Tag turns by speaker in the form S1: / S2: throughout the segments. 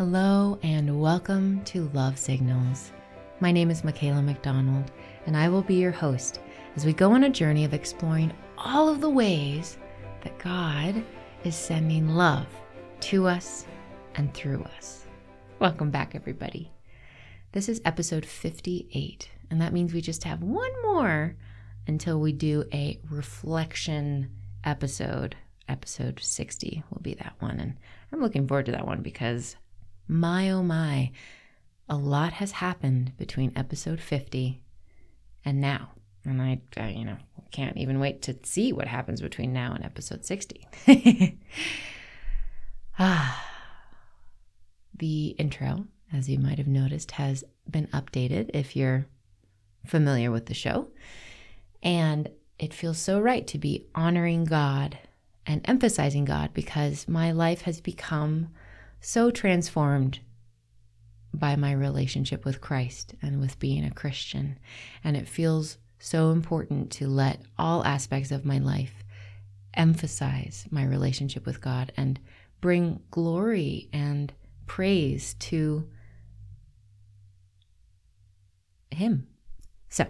S1: Hello, and welcome to Love Signals. My name is Michaela McDonald, and I will be your host as we go on a journey of exploring all of the ways that God is sending love to us and through us. Welcome back, everybody. This is episode 58, and that means we just have one more until we do a reflection episode. Episode 60 will be that one. And I'm looking forward to that one because my oh my, a lot has happened between episode 50 and now. And I, I you know, can't even wait to see what happens between now and episode 60. ah, the intro, as you might have noticed, has been updated if you're familiar with the show. And it feels so right to be honoring God and emphasizing God because my life has become so transformed by my relationship with Christ and with being a Christian. And it feels so important to let all aspects of my life emphasize my relationship with God and bring glory and praise to Him. So,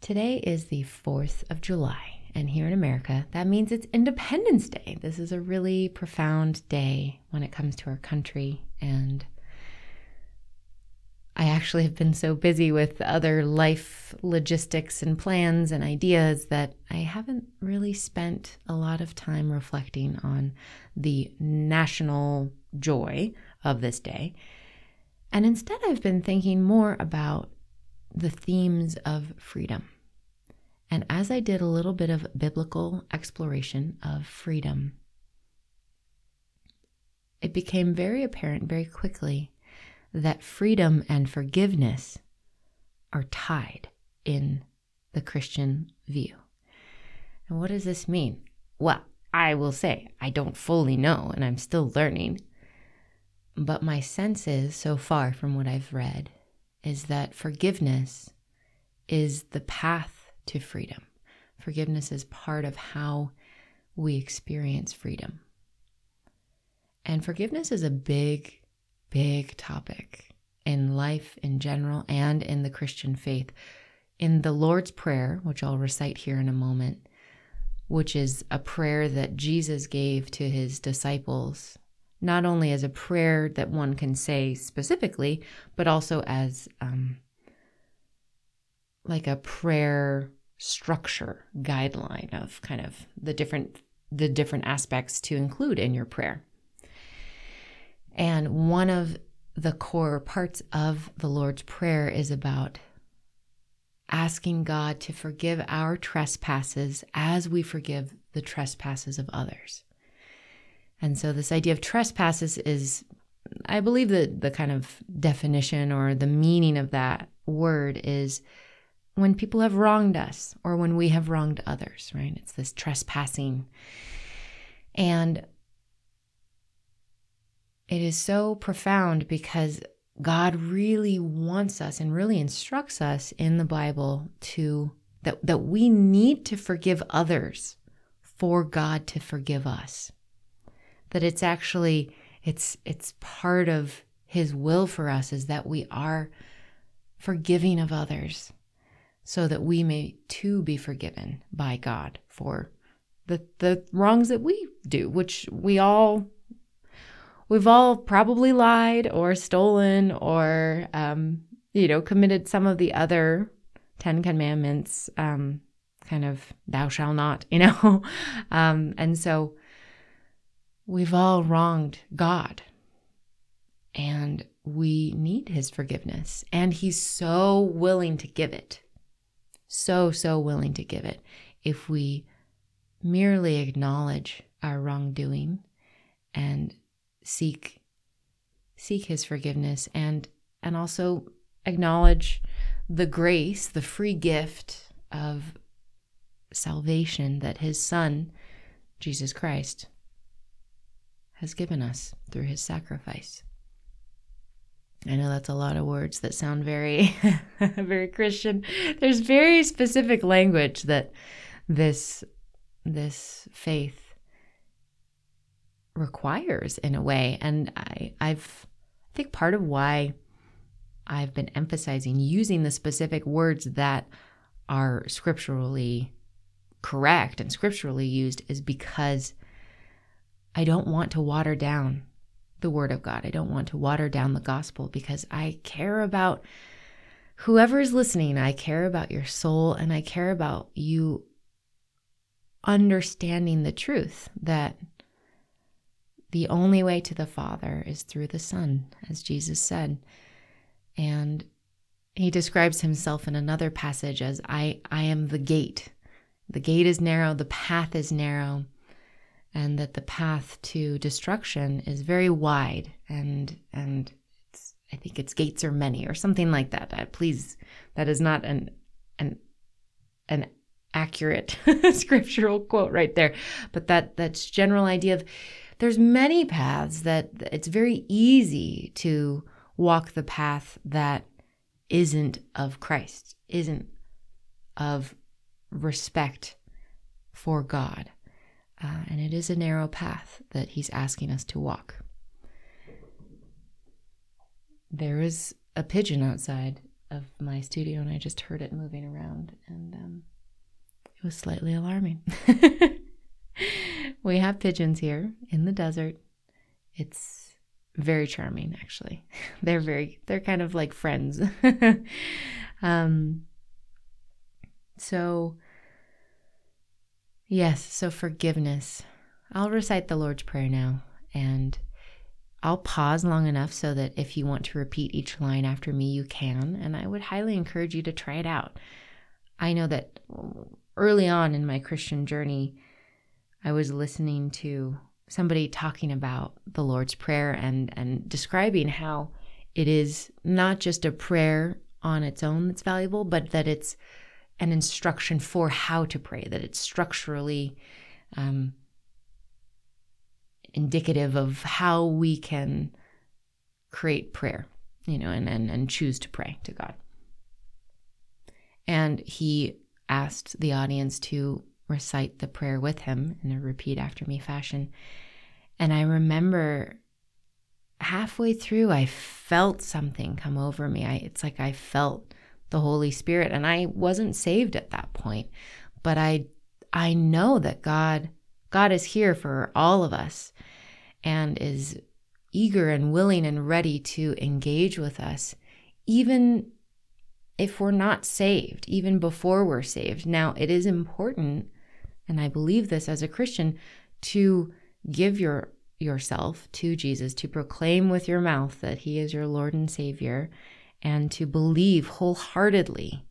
S1: today is the 4th of July. And here in America, that means it's Independence Day. This is a really profound day when it comes to our country. And I actually have been so busy with other life logistics and plans and ideas that I haven't really spent a lot of time reflecting on the national joy of this day. And instead, I've been thinking more about the themes of freedom and as I did a little bit of biblical exploration of freedom, it became very apparent very quickly that freedom and forgiveness are tied in the Christian view. And what does this mean? Well, I will say I don't fully know and I'm still learning. But my sense is, so far from what I've read, is that forgiveness is the path to freedom. Forgiveness is part of how we experience freedom. And forgiveness is a big, big topic in life in general and in the Christian faith. In the Lord's Prayer, which I'll recite here in a moment, which is a prayer that Jesus gave to his disciples, not only as a prayer that one can say specifically, but also as um, like a prayer structure guideline of kind of the different the different aspects to include in your prayer. And one of the core parts of the Lord's Prayer is about asking God to forgive our trespasses as we forgive the trespasses of others. And so, this idea of trespasses is, I believe, that the kind of definition or the meaning of that word is when people have wronged us or when we have wronged others, right? It's this trespassing. And it is so profound because God really wants us and really instructs us in the Bible to that, that we need to forgive others for God to forgive us. That it's actually it's it's part of his will for us is that we are forgiving of others so that we may too be forgiven by God for the the wrongs that we do, which we all we've all probably lied or stolen or um, you know committed some of the other Ten Commandments, um, kind of thou shall not, you know, um, and so we've all wronged God, and we need His forgiveness, and He's so willing to give it so, so willing to give it if we merely acknowledge our wrongdoing and seek seek his forgiveness and and also acknowledge the grace, the free gift of salvation that his son Jesus Christ has given us through his sacrifice. I know that's a lot of words that sound very, very Christian. There's very specific language that this this faith requires in a way. And I, I've, I think part of why I've been emphasizing using the specific words that are scripturally correct and scripturally used is because I don't want to water down the word of God. I don't want to water down the gospel because I care about whoever's listening. I care about your soul and I care about you understanding the truth that the only way to the Father is through the Son, as Jesus said. And he describes himself in another passage as I, I am the gate. The gate is narrow, the path is narrow, and that the path to destruction is very wide and and I think its gates are many or something like that. Uh, please, that is not an an an accurate scriptural quote right there, but that that's general idea of there's many paths that it's very easy to walk the path that isn't of Christ, isn't of respect for God. Uh, and it is a narrow path that he's asking us to walk. There is a pigeon outside of my studio, and I just heard it moving around, and um, it was slightly alarming. we have pigeons here in the desert. It's very charming, actually. They're very, they're kind of like friends. um, so, yes, so forgiveness. I'll recite the Lord's Prayer now, and I'll pause long enough so that if you want to repeat each line after me, you can. And I would highly encourage you to try it out. I know that early on in my Christian journey, I was listening to somebody talking about the Lord's Prayer and, and describing how it is not just a prayer on its own that's valuable, but that it's an instruction for how to pray, that it's structurally um, indicative of how we can create prayer, you know, and, and, and choose to pray to God. And he asked the audience to recite the prayer with him in a repeat after me fashion. And I remember halfway through, I felt something come over me. I, it's like I felt the Holy Spirit, and I wasn't saved at that point, but I I know that God God is here for all of us and is eager and willing and ready to engage with us, even if we're not saved, even before we're saved. Now, it is important and I believe this as a Christian, to give your yourself to Jesus, to proclaim with your mouth that he is your Lord and Savior, and to believe wholeheartedly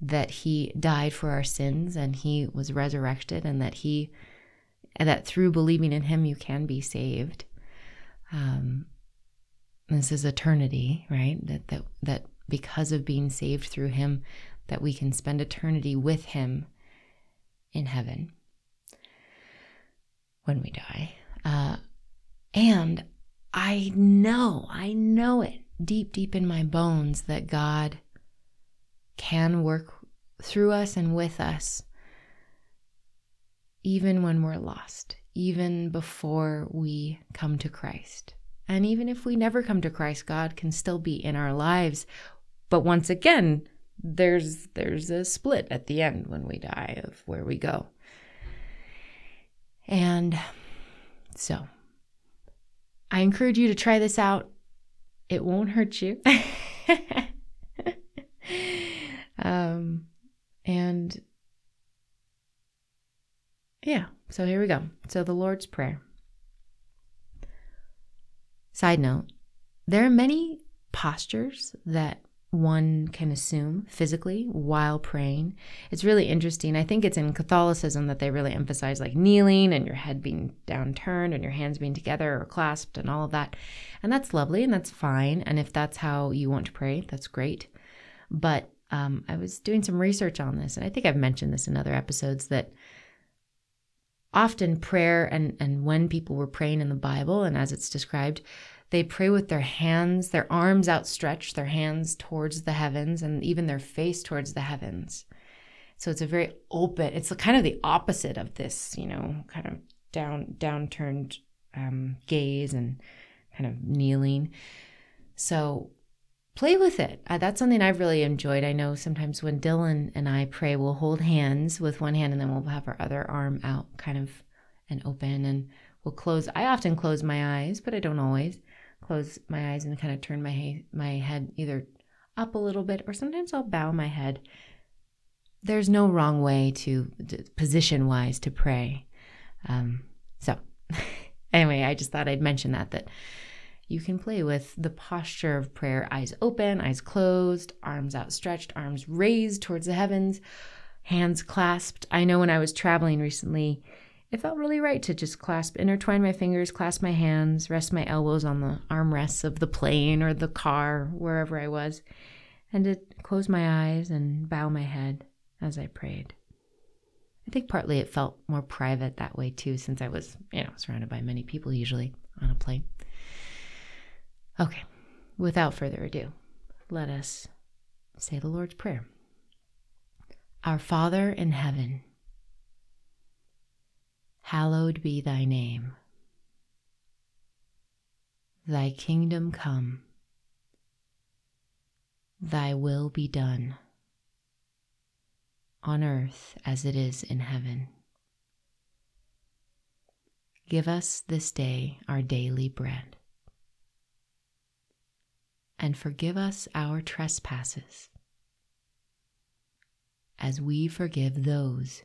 S1: that he died for our sins and he was resurrected and that he that through believing in him you can be saved. Um, this is eternity, right? That that that because of being saved through him, that we can spend eternity with him in heaven when we die. Uh, and I know, I know it deep, deep in my bones that God can work through us and with us, even when we're lost, even before we come to Christ. And even if we never come to Christ, God can still be in our lives. But once again, there's there's a split at the end when we die of where we go. And so I encourage you to try this out. It won't hurt you. um, and yeah, so here we go. So the Lord's Prayer. Side note, there are many postures that one can assume physically while praying. It's really interesting. I think it's in Catholicism that they really emphasize like kneeling and your head being down turned and your hands being together or clasped and all of that. And that's lovely and that's fine. And if that's how you want to pray, that's great. But um, I was doing some research on this, and I think I've mentioned this in other episodes that often prayer and, and when people were praying in the Bible and as it's described, they pray with their hands, their arms outstretched, their hands towards the heavens, and even their face towards the heavens. So it's a very open, it's kind of the opposite of this, you know, kind of down, downturned um, gaze and kind of kneeling. So play with it. Uh, that's something I've really enjoyed. I know sometimes when Dylan and I pray, we'll hold hands with one hand and then we'll have our other arm out kind of and open and we'll close. I often close my eyes, but I don't always close my eyes and kind of turn my my head either up a little bit or sometimes I'll bow my head. There's no wrong way to, to position wise to pray. Um, so anyway, I just thought I'd mention that that you can play with the posture of prayer eyes open, eyes closed, arms outstretched, arms raised towards the heavens, hands clasped. I know when I was traveling recently, it felt really right to just clasp, intertwine my fingers, clasp my hands, rest my elbows on the armrests of the plane or the car, wherever I was, and to close my eyes and bow my head as I prayed. I think partly it felt more private that way too, since I was, you know, surrounded by many people usually on a plane. Okay, without further ado, let us say the Lord's Prayer. Our Father in heaven, hallowed be thy name. Thy kingdom come, thy will be done, on earth as it is in heaven. Give us this day our daily bread and forgive us our trespasses, as we forgive those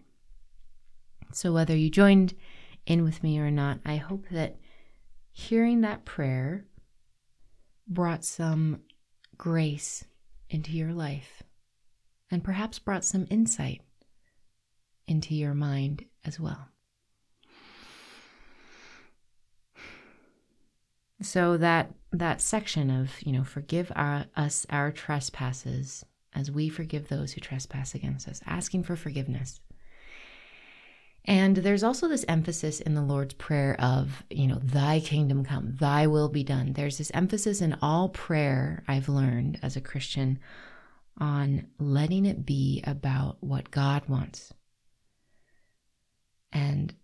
S1: So, whether you joined in with me or not, I hope that hearing that prayer brought some grace into your life and perhaps brought some insight into your mind as well. So that that section of, you know, forgive our, us our trespasses as we forgive those who trespass against us, asking for forgiveness. And there's also this emphasis in the Lord's Prayer of, you know, thy kingdom come, thy will be done. There's this emphasis in all prayer I've learned as a Christian on letting it be about what God wants. And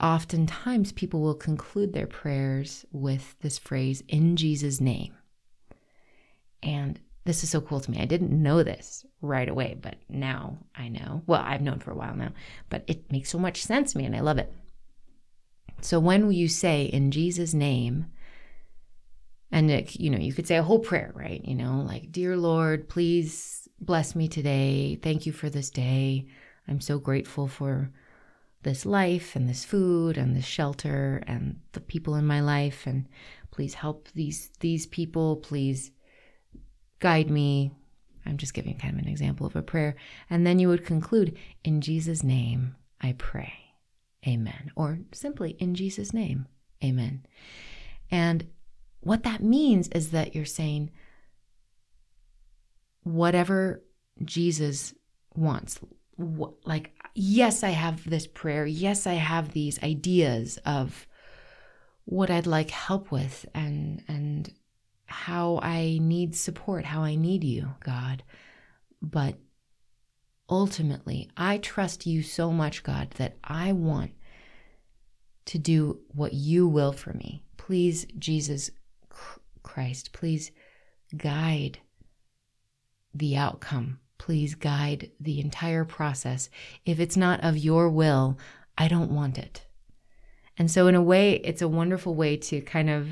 S1: oftentimes people will conclude their prayers with this phrase, in Jesus' name. And this is so cool to me. I didn't know this right away, but now I know. Well, I've known for a while now, but it makes so much sense to me and I love it. So when you say in Jesus' name, and it, you know, you could say a whole prayer, right? You know, like, Dear Lord, please bless me today. Thank you for this day. I'm so grateful for this life and this food and this shelter and the people in my life and please help these these people please guide me. I'm just giving kind of an example of a prayer. And then you would conclude in jesus name i pray. Amen. Or simply in jesus name amen. And what that means is that you're saying whatever jesus wants. Like yes, I have this prayer. Yes, I have these ideas of what I'd like help with and and how I need support, how I need you, God. But ultimately, I trust you so much, God, that I want to do what you will for me. Please, Jesus Christ, please guide the outcome Please guide the entire process. If it's not of your will, I don't want it. And so, in a way, it's a wonderful way to kind of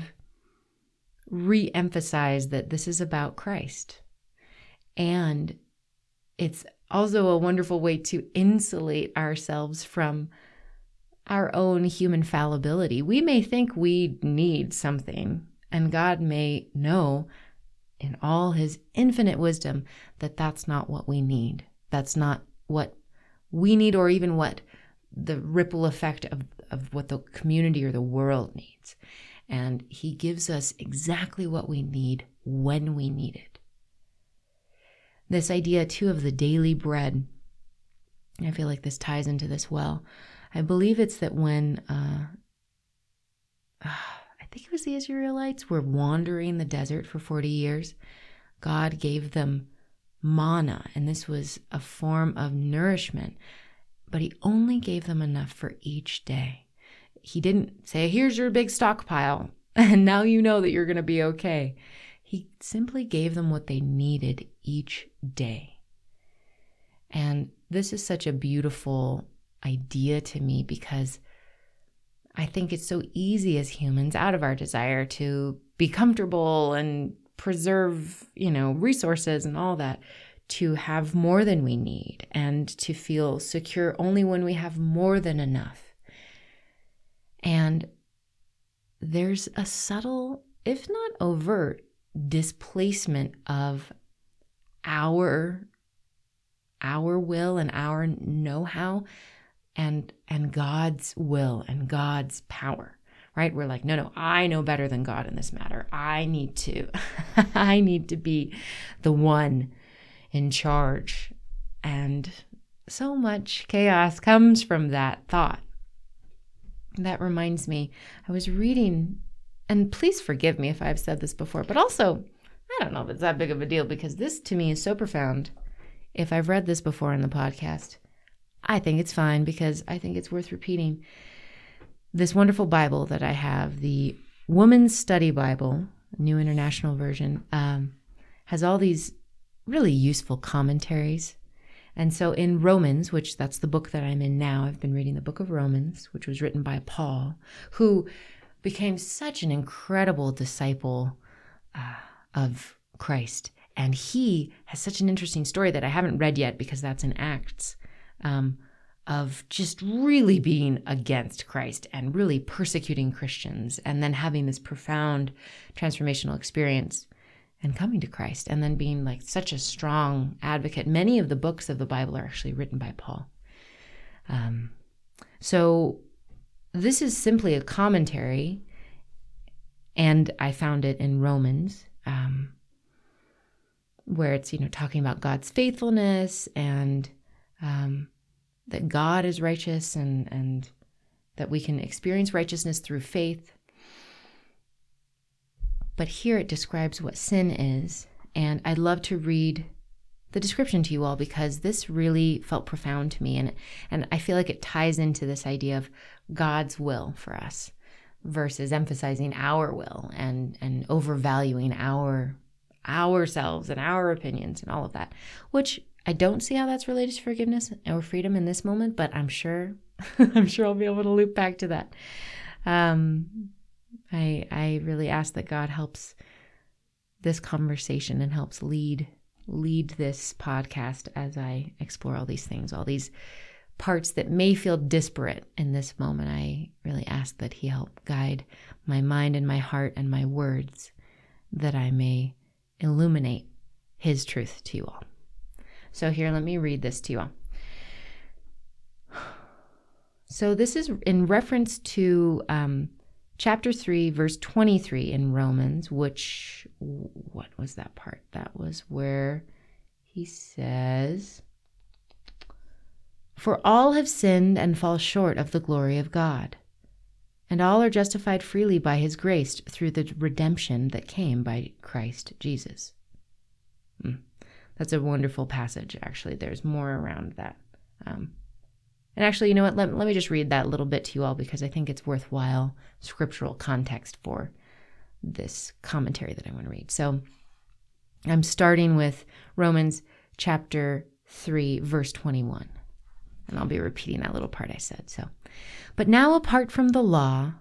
S1: re emphasize that this is about Christ. And it's also a wonderful way to insulate ourselves from our own human fallibility. We may think we need something, and God may know in all his infinite wisdom that that's not what we need. That's not what we need, or even what the ripple effect of, of what the community or the world needs. And He gives us exactly what we need when we need it. This idea, too, of the daily bread, I feel like this ties into this well. I believe it's that when uh, I think it was the Israelites were wandering the desert for 40 years, God gave them manna, and this was a form of nourishment, but He only gave them enough for each day. He didn't say, Here's your big stockpile, and now you know that you're going to be okay. He simply gave them what they needed each day. And this is such a beautiful idea to me because I think it's so easy as humans, out of our desire to be comfortable and preserve, you know, resources and all that, to have more than we need and to feel secure only when we have more than enough. And there's a subtle, if not overt, displacement of our our will and our know-how and and God's will and God's power right? We're like no no I know better than God in this matter. I need to I need to be the one in charge. And so much chaos comes from that thought that reminds me I was reading and please forgive me if I've said this before but also I don't know if it's that big of a deal because this to me is so profound if I've read this before in the podcast I think it's fine because I think it's worth repeating. This wonderful Bible that I have, the Woman's Study Bible, New International Version, um, has all these really useful commentaries. And so in Romans, which that's the book that I'm in now, I've been reading the book of Romans, which was written by Paul, who became such an incredible disciple uh, of Christ. And he has such an interesting story that I haven't read yet because that's in Acts um, of just really being against Christ and really persecuting Christians, and then having this profound transformational experience and coming to Christ, and then being like such a strong advocate. Many of the books of the Bible are actually written by Paul. Um, so this is simply a commentary, and I found it in Romans. Um, where it's you know talking about God's faithfulness and um, that God is righteous and, and that we can experience righteousness through faith. But here it describes what sin is. And I'd love to read the description to you all because this really felt profound to me. And, and I feel like it ties into this idea of God's will for us versus emphasizing our will and, and overvaluing our ourselves and our opinions and all of that, which I don't see how that's related to forgiveness or freedom in this moment, but I'm sure I'm sure I'll be able to loop back to that. Um, I I really ask that God helps this conversation and helps lead lead this podcast as I explore all these things, all these parts that may feel disparate in this moment. I really ask that He help guide my mind and my heart and my words that I may illuminate His truth to you all. So, here, let me read this to you all. So, this is in reference to um, chapter 3, verse 23 in Romans, which, what was that part? That was where he says, For all have sinned and fall short of the glory of God, and all are justified freely by his grace through the redemption that came by Christ Jesus. Hmm. That's a wonderful passage, actually. There's more around that. Um, and actually, you know what? Let, let me just read that little bit to you all because I think it's worthwhile scriptural context for this commentary that I want to read. So I'm starting with Romans chapter 3, verse 21. And I'll be repeating that little part I said. So, but now apart from the law,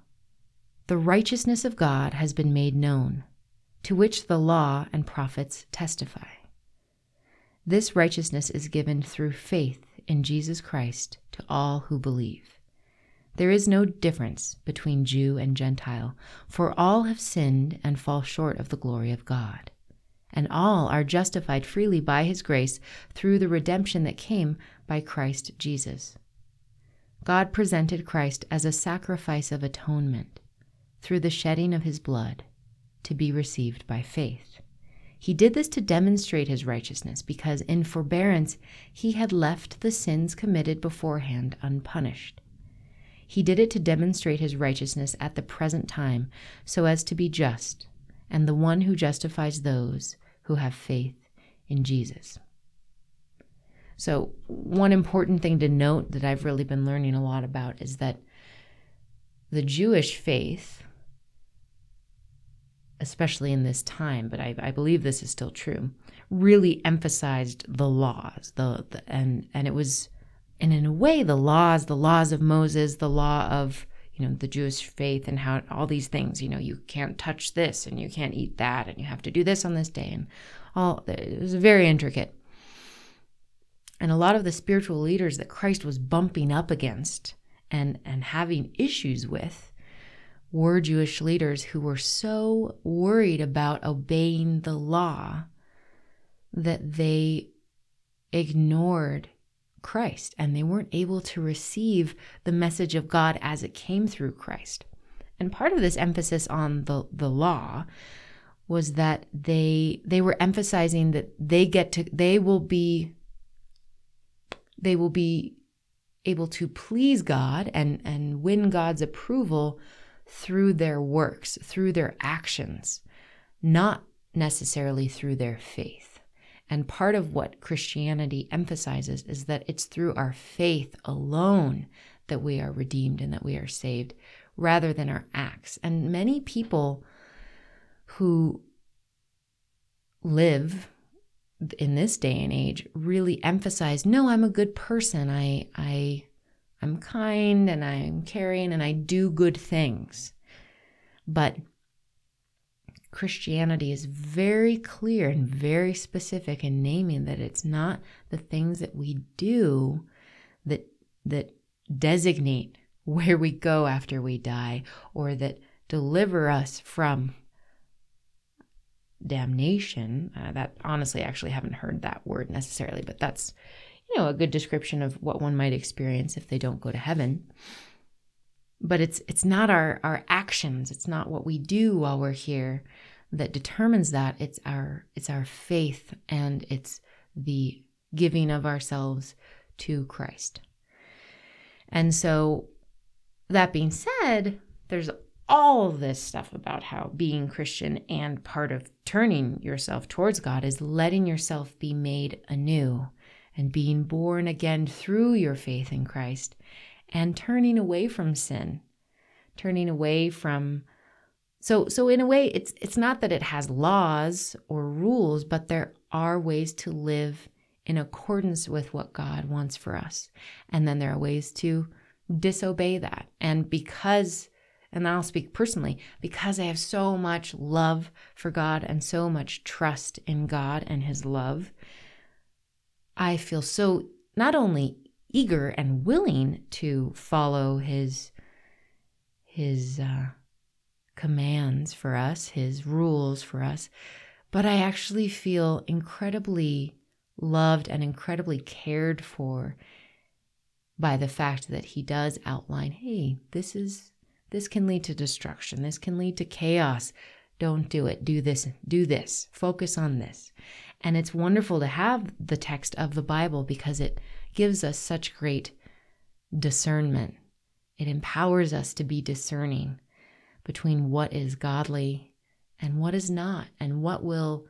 S1: the righteousness of God has been made known, to which the law and prophets testify. This righteousness is given through faith in Jesus Christ to all who believe. There is no difference between Jew and Gentile, for all have sinned and fall short of the glory of God. And all are justified freely by his grace through the redemption that came by Christ Jesus. God presented Christ as a sacrifice of atonement through the shedding of his blood to be received by faith. He did this to demonstrate his righteousness because in forbearance he had left the sins committed beforehand unpunished. He did it to demonstrate his righteousness at the present time so as to be just and the one who justifies those who have faith in Jesus. So, one important thing to note that I've really been learning a lot about is that the Jewish faith, especially in this time, but I, I believe this is still true, really emphasized the laws, the, the and and it was, and in a way, the laws, the laws of Moses, the law of you know the Jewish faith and how all these things, you know, you can't touch this and you can't eat that and you have to do this on this day and all it was very intricate. And a lot of the spiritual leaders that Christ was bumping up against and, and having issues with were Jewish leaders who were so worried about obeying the law that they ignored Christ and they weren't able to receive the message of God as it came through Christ. And part of this emphasis on the, the law was that they they were emphasizing that they get to they will be they will be able to please God and and win God's approval through their works, through their actions, not necessarily through their faith. And part of what Christianity emphasizes is that it's through our faith alone that we are redeemed and that we are saved rather than our acts. And many people who live in this day and age really emphasize no i'm a good person i i i'm kind and i'm caring and i do good things but christianity is very clear and very specific in naming that it's not the things that we do that that designate where we go after we die or that deliver us from damnation. Uh, that honestly, I actually haven't heard that word necessarily, but that's you know a good description of what one might experience if they don't go to heaven. But it's it's not our our actions, it's not what we do while we're here that determines that. It's our it's our faith and it's the giving of ourselves to Christ. And so that being said, there's all this stuff about how being Christian and part of turning yourself towards God is letting yourself be made anew and being born again through your faith in Christ and turning away from sin, turning away from so so in a way it's it's not that it has laws or rules, but there are ways to live in accordance with what God wants for us. And then there are ways to disobey that. And because and I'll speak personally because I have so much love for God and so much trust in God and His love. I feel so not only eager and willing to follow His His uh, commands for us, His rules for us, but I actually feel incredibly loved and incredibly cared for by the fact that He does outline, hey, this is this can lead to destruction. This can lead to chaos. Don't do it. Do this. Do this. Focus on this. And it's wonderful to have the text of the Bible because it gives us such great discernment. It empowers us to be discerning between what is godly and what is not, and what will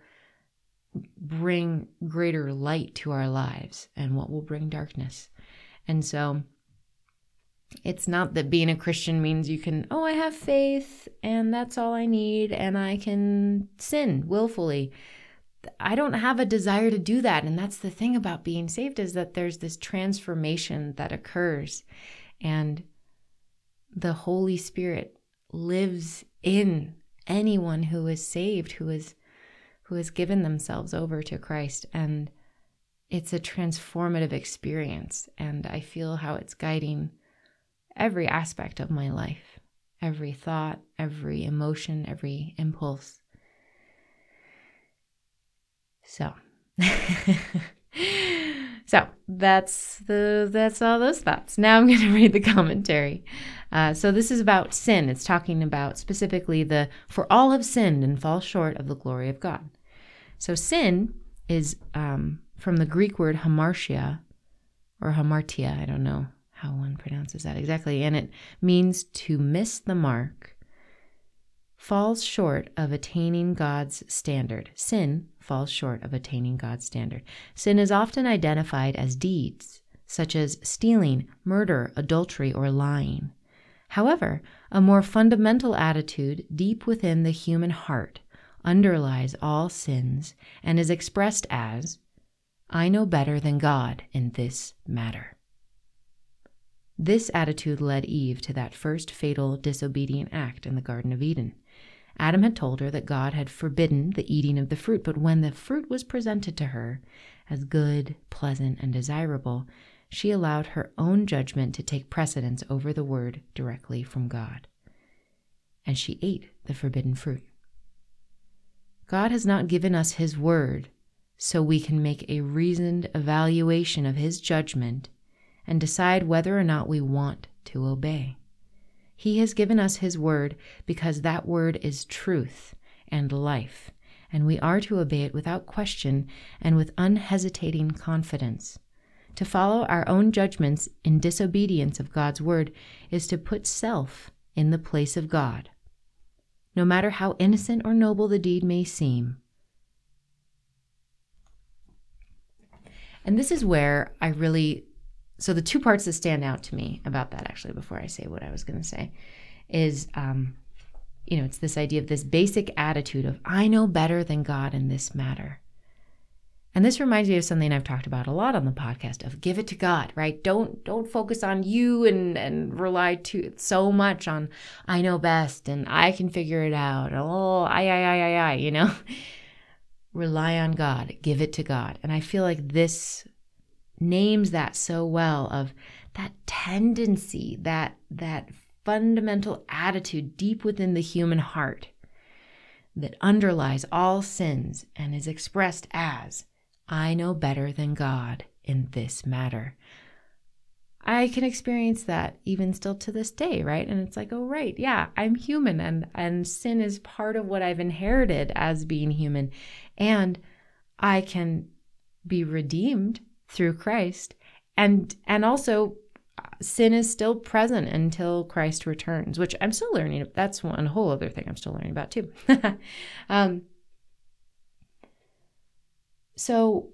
S1: bring greater light to our lives and what will bring darkness. And so, it's not that being a Christian means you can, oh, I have faith and that's all I need and I can sin willfully. I don't have a desire to do that. And that's the thing about being saved is that there's this transformation that occurs and the Holy Spirit lives in anyone who is saved, who is who has given themselves over to Christ and it's a transformative experience and I feel how it's guiding every aspect of my life, every thought, every emotion, every impulse. So, So that's the that's all those thoughts. Now I'm going to read the commentary. Uh, so this is about sin. It's talking about specifically the for all have sinned and fall short of the glory of God. So sin is um, from the Greek word hamartia or hamartia. I don't know how one pronounces that exactly, and it means to miss the mark, falls short of attaining God's standard. Sin falls short of attaining God's standard. Sin is often identified as deeds such as stealing, murder, adultery, or lying. However, a more fundamental attitude deep within the human heart underlies all sins and is expressed as I know better than God in this matter. This attitude led Eve to that first fatal disobedient act in the Garden of Eden. Adam had told her that God had forbidden the eating of the fruit, but when the fruit was presented to her as good, pleasant, and desirable, she allowed her own judgment to take precedence over the word directly from God. And she ate the forbidden fruit. God has not given us His word so we can make a reasoned evaluation of His judgment and decide whether or not we want to obey. He has given us His word because that word is truth and life, and we are to obey it without question and with unhesitating confidence. To follow our own judgments in disobedience of God's word is to put self in the place of God. No matter how innocent or noble the deed may seem. And this is where I really so the two parts that stand out to me about that actually before i say what i was going to say is um, you know it's this idea of this basic attitude of i know better than god in this matter. And this reminds me of something i've talked about a lot on the podcast of give it to god right? Don't don't focus on you and and rely too so much on i know best and i can figure it out. Oh i i i i i you know? Rely on god. Give it to god. And i feel like this names that so well of that tendency, that that fundamental attitude deep within the human heart that underlies all sins and is expressed as I know better than God in this matter. I can experience that even still to this day, right? And it's like, oh right, yeah, I'm human and and sin is part of what I've inherited as being human. And I can be redeemed through Christ. And and also sin is still present until Christ returns, which I'm still learning. That's one whole other thing I'm still learning about too. um, so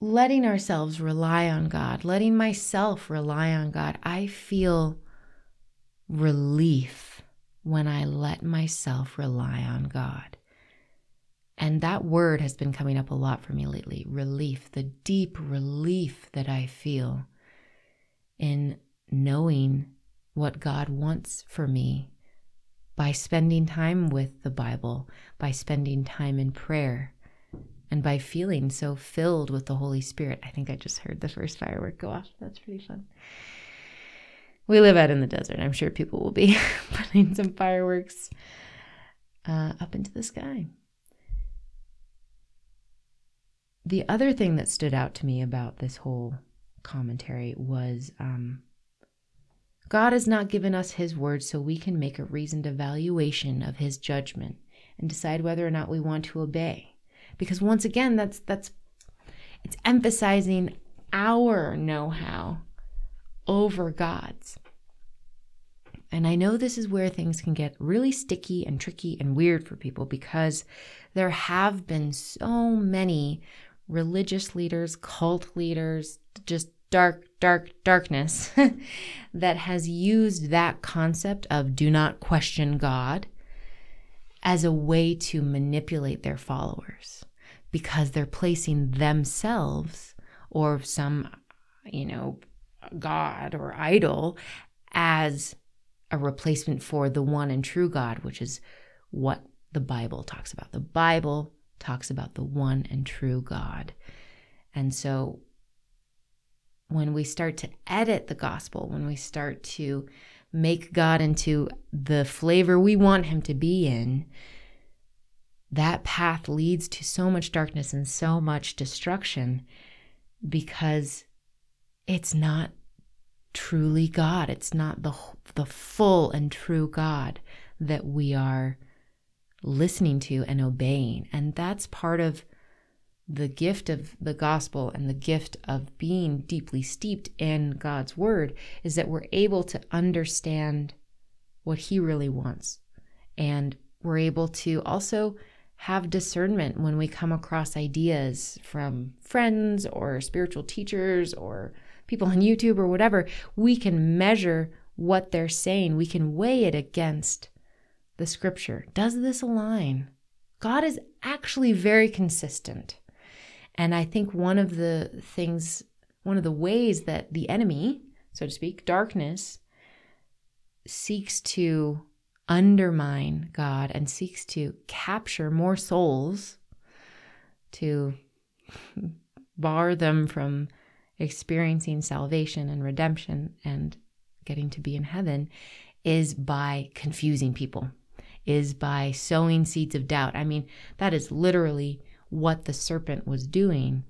S1: letting ourselves rely on God, letting myself rely on God, I feel relief when I let myself rely on God. And that word has been coming up a lot for me lately relief, the deep relief that I feel in knowing what God wants for me by spending time with the Bible, by spending time in prayer, and by feeling so filled with the Holy Spirit. I think I just heard the first firework go off. That's pretty fun. We live out in the desert. I'm sure people will be putting some fireworks uh, up into the sky the other thing that stood out to me about this whole commentary was um, God has not given us His word so we can make a reasoned evaluation of His judgment and decide whether or not we want to obey. Because once again, that's that's it's emphasizing our know-how over God's. And I know this is where things can get really sticky and tricky and weird for people because there have been so many religious leaders, cult leaders, just dark, dark, darkness that has used that concept of do not question God as a way to manipulate their followers because they're placing themselves or some, you know, God or idol as a replacement for the one and true God, which is what the Bible talks about. The Bible talks about the one and true God. And so when we start to edit the gospel, when we start to make God into the flavor we want him to be in, that path leads to so much darkness and so much destruction. because it's not truly God. It's not the, the full and true God that we are listening to and obeying. And that's part of the gift of the gospel and the gift of being deeply steeped in God's word is that we're able to understand what He really wants. And we're able to also have discernment when we come across ideas from friends or spiritual teachers or people on YouTube or whatever. We can measure what they're saying, we can weigh it against the scripture. Does this align? God is actually very consistent. And I think one of the things, one of the ways that the enemy, so to speak, darkness, seeks to undermine God and seeks to capture more souls to bar them from experiencing salvation and redemption and getting to be in heaven is by confusing people, is by sowing seeds of doubt. I mean, that is literally what the serpent was doing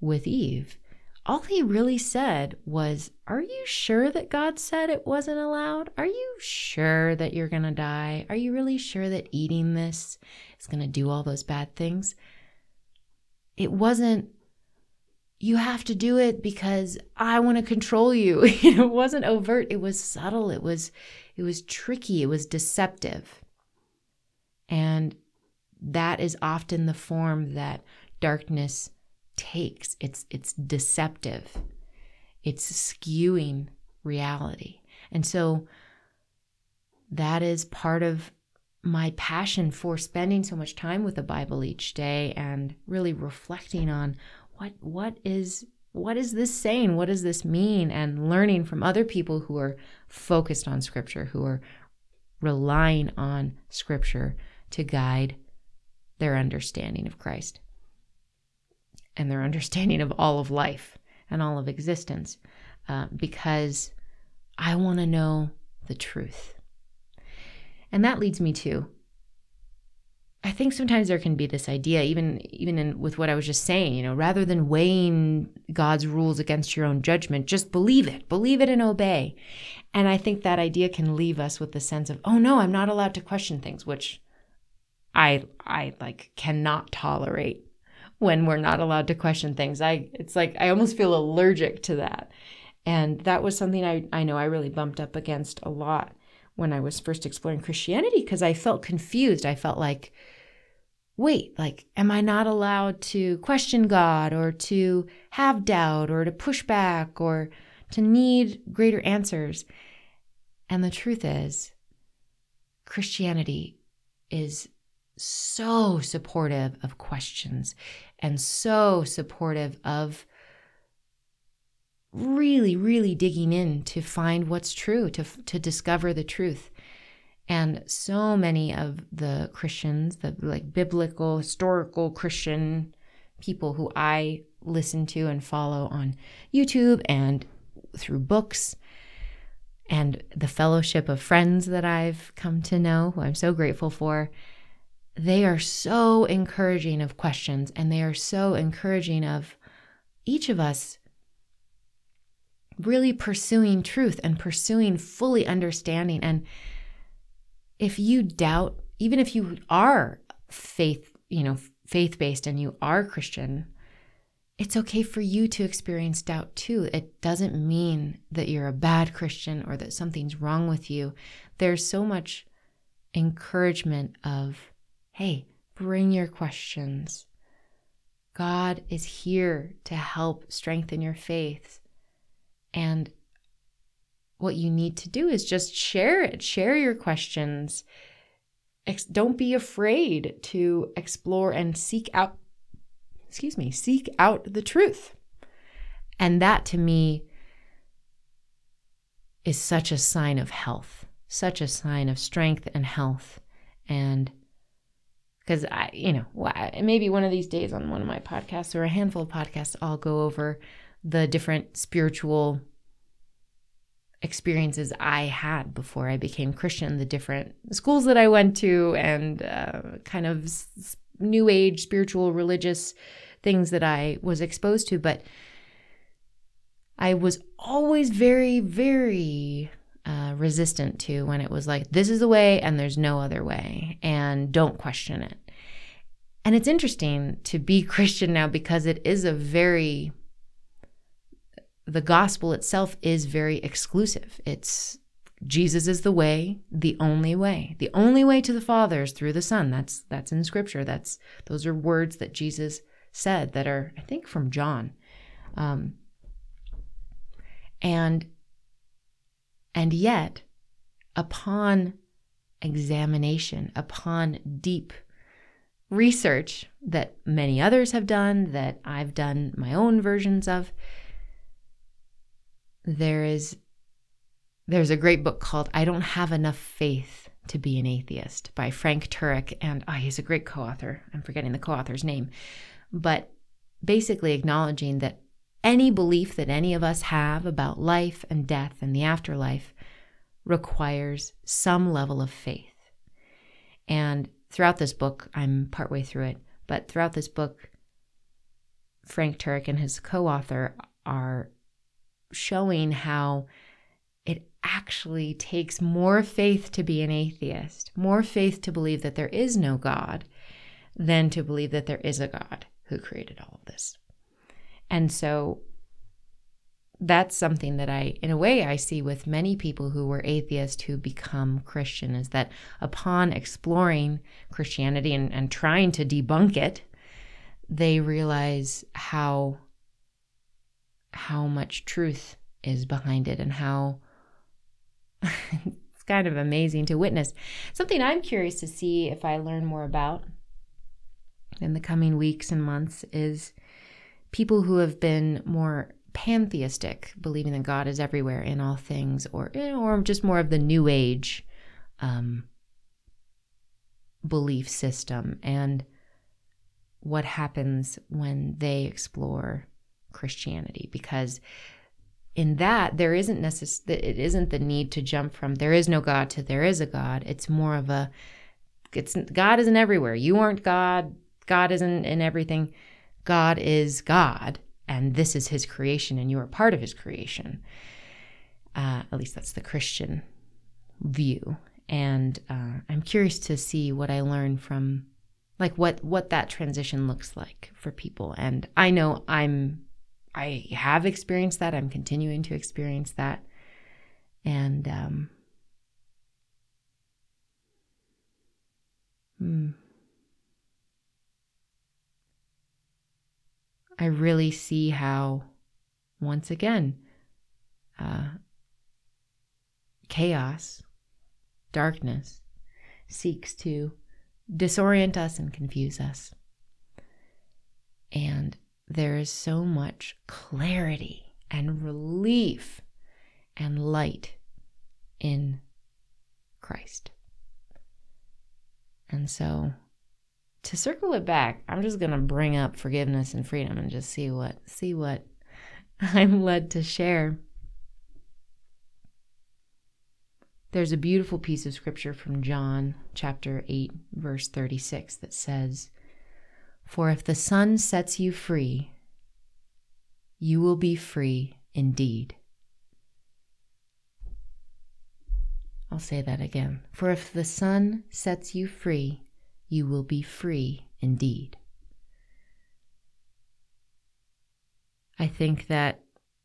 S1: with Eve. All he really said was, Are you sure that God said it wasn't allowed? Are you sure that you're going to die? Are you really sure that eating this is going to do all those bad things? It wasn't, you have to do it because I want to control you. it wasn't overt, it was subtle, it was it was tricky, it was deceptive. And that is often the form that darkness takes. It's it's deceptive. It's skewing reality. And so that is part of my passion for spending so much time with the Bible each day and really reflecting on what what is what is this saying? What does this mean? And learning from other people who are focused on scripture, who are relying on scripture to guide their understanding of Christ and their understanding of all of life and all of existence uh, because I want to know the truth. And that leads me to I think sometimes there can be this idea, even even in, with what I was just saying, you know, rather than weighing God's rules against your own judgment, just believe it, believe it, and obey. And I think that idea can leave us with the sense of, oh no, I'm not allowed to question things, which I I like cannot tolerate when we're not allowed to question things. I it's like I almost feel allergic to that. And that was something I, I know I really bumped up against a lot when I was first exploring Christianity because I felt confused. I felt like, wait, like, am I not allowed to question God or to have doubt or to push back or to need greater answers? And the truth is, Christianity is so supportive of questions and so supportive of really, really digging in to find what's true, to, to discover the truth. And so many of the Christians, the like biblical, historical Christian people who I listen to and follow on YouTube and through books and the fellowship of friends that I've come to know, who I'm so grateful for, they are so encouraging of questions and they are so encouraging of each of us really pursuing truth and pursuing fully understanding. And if you doubt, even if you are faith, you know, faith based and you are Christian, it's okay for you to experience doubt too. It doesn't mean that you're a bad Christian or that something's wrong with you. There's so much encouragement of Hey, bring your questions. God is here to help strengthen your faith. And what you need to do is just share it, share your questions. Don't be afraid to explore and seek out, excuse me, seek out the truth. And that to me is such a sign of health, such a sign of strength and health. And because I, you know, maybe one of these days on one of my podcasts or a handful of podcasts, I'll go over the different spiritual experiences I had before I became Christian, the different schools that I went to, and uh, kind of new age, spiritual, religious things that I was exposed to. But I was always very, very uh, resistant to when it was like, this is the way and there's no other way, and don't question it. And it's interesting to be Christian now because it is a very, the gospel itself is very exclusive. It's Jesus is the way, the only way. The only way to the Father is through the Son. That's that's in scripture. That's those are words that Jesus said that are, I think, from John. Um, and and yet, upon examination, upon deep research that many others have done, that I've done my own versions of, there is there's a great book called I Don't Have Enough Faith to Be an Atheist by Frank Turek. And oh, he's a great co author. I'm forgetting the co author's name. But basically acknowledging that any belief that any of us have about life and death and the afterlife requires some level of faith. And throughout this book, I'm partway through it, but throughout this book, Frank Turek and his co author are showing how it actually takes more faith to be an atheist, more faith to believe that there is no God than to believe that there is a God who created all of this. And so that's something that I, in a way, I see with many people who were atheists who become Christian is that upon exploring Christianity and, and trying to debunk it, they realize how how much truth is behind it and how it's kind of amazing to witness. Something I'm curious to see if I learn more about in the coming weeks and months is people who have been more pantheistic, believing that God is everywhere in all things, or or just more of the New Age um, belief system, and what happens when they explore Christianity, because in that there isn't necess- it isn't the need to jump from there is no God to there is a God. It's more of a it's God isn't everywhere. You aren't God. God isn't in everything. God is God, and this is His creation, and you are part of His creation. Uh, at least that's the Christian view, and uh, I'm curious to see what I learn from, like what what that transition looks like for people. And I know I'm, I have experienced that. I'm continuing to experience that, and um, hmm. I really see how, once again, uh, chaos, darkness, seeks to disorient us and confuse us. And there is so much clarity and relief and light in Christ. And so to circle it back, I'm just going to bring up forgiveness and freedom and just see what see what I'm led to share. There's a beautiful piece of scripture from John chapter 8 verse 36 that says, "For if the Son sets you free, you will be free indeed." I'll say that again. For if the Son sets you free, you will be free indeed. I think that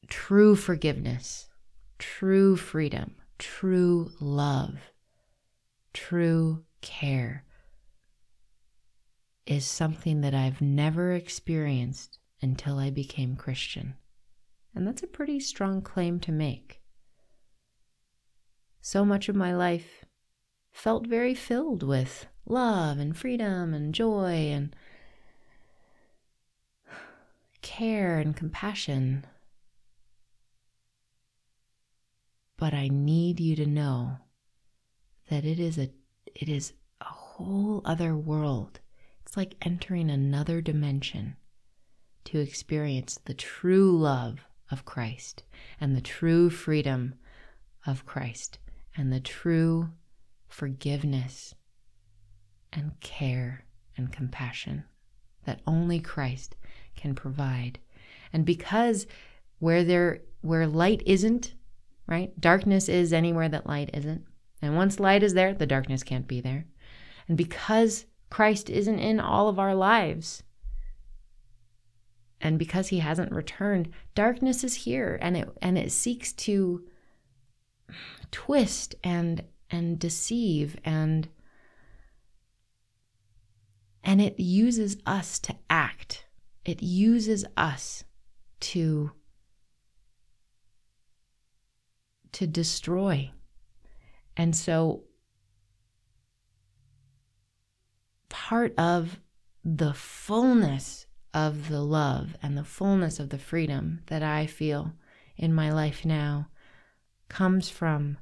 S1: true forgiveness, true freedom, true love, true care is something that I've never experienced until I became Christian. And that's a pretty strong claim to make. So much of my life felt very filled with love and freedom and joy and care and compassion. But I need you to know that it is a it is a whole other world. It's like entering another dimension to experience the true love of Christ and the true freedom of Christ and the true forgiveness and care and compassion that only Christ can provide. And because where there where light isn't, right? Darkness is anywhere that light isn't. And once light is there, the darkness can't be there. And because Christ isn't in all of our lives, and because he hasn't returned, darkness is here and it and it seeks to twist and and deceive and and it uses us to act. It uses us to to destroy. And so part of the fullness of the love and the fullness of the freedom that I feel in my life now comes from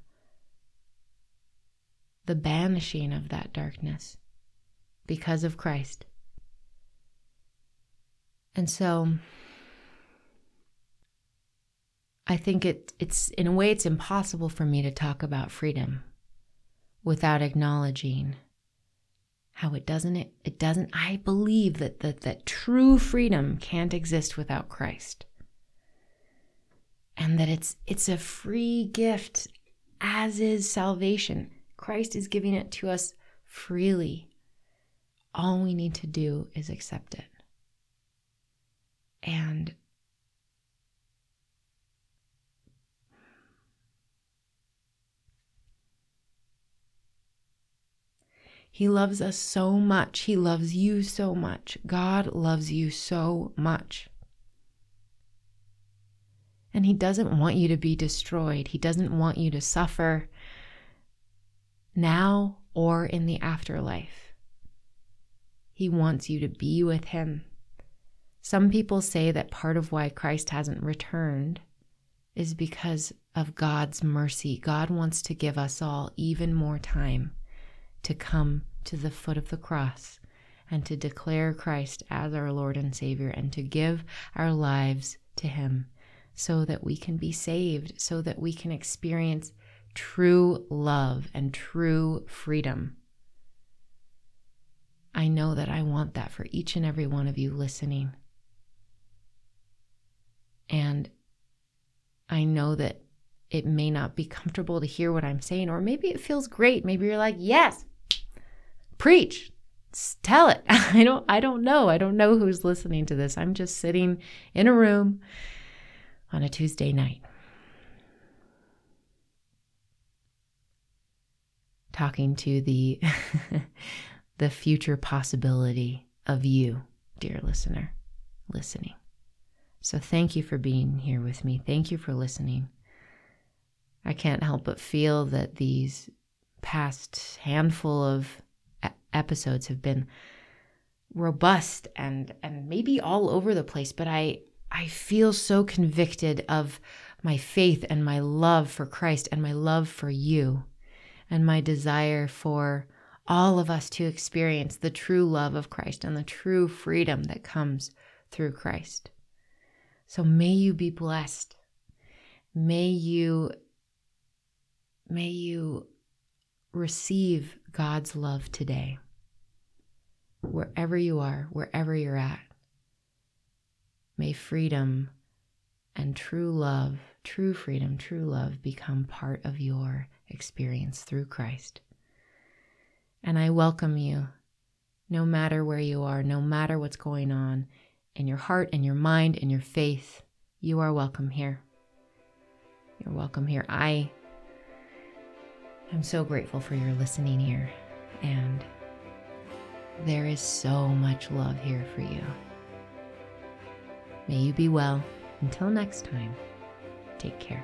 S1: the banishing of that darkness because of Christ. And so I think it, it's, in a way, it's impossible for me to talk about freedom without acknowledging how it doesn't, it, it doesn't, I believe that, that, that true freedom can't exist without Christ. And that it's, it's a free gift, as is salvation. Christ is giving it to us freely. All we need to do is accept it. And He loves us so much. He loves you so much. God loves you so much. And He doesn't want you to be destroyed. He doesn't want you to suffer now or in the afterlife. He wants you to be with Him. Some people say that part of why Christ hasn't returned is because of God's mercy. God wants to give us all even more time to come to the foot of the cross and to declare Christ as our Lord and Savior and to give our lives to Him so that we can be saved, so that we can experience true love and true freedom. I know that I want that for each and every one of you listening. And I know that it may not be comfortable to hear what I'm saying, or maybe it feels great. Maybe you're like, yes, preach. Tell it. I don't i don't know. I don't know who's listening to this. I'm just sitting in a room on a tuesday night. Talking to the the future possibility of you dear listener listening. So thank you for being here with me. Thank you for listening. I can't help but feel that these past handful of episodes have been robust and and maybe all over the place but i i feel so convicted of my faith and my love for Christ and my love for you and my desire for all of us to experience the true love of Christ and the true freedom that comes through Christ. So may you be blessed. May you may you receive God's love today wherever you are, wherever you're at. May freedom and true love, true freedom, true love become part of your experience through Christ. And I welcome you, no matter where you are, no matter what's going on in your heart, in your mind, in your faith, you are welcome here. You're welcome here. I am so grateful for your listening here. And there is so much love here for you. May you be well. Until next time, take care.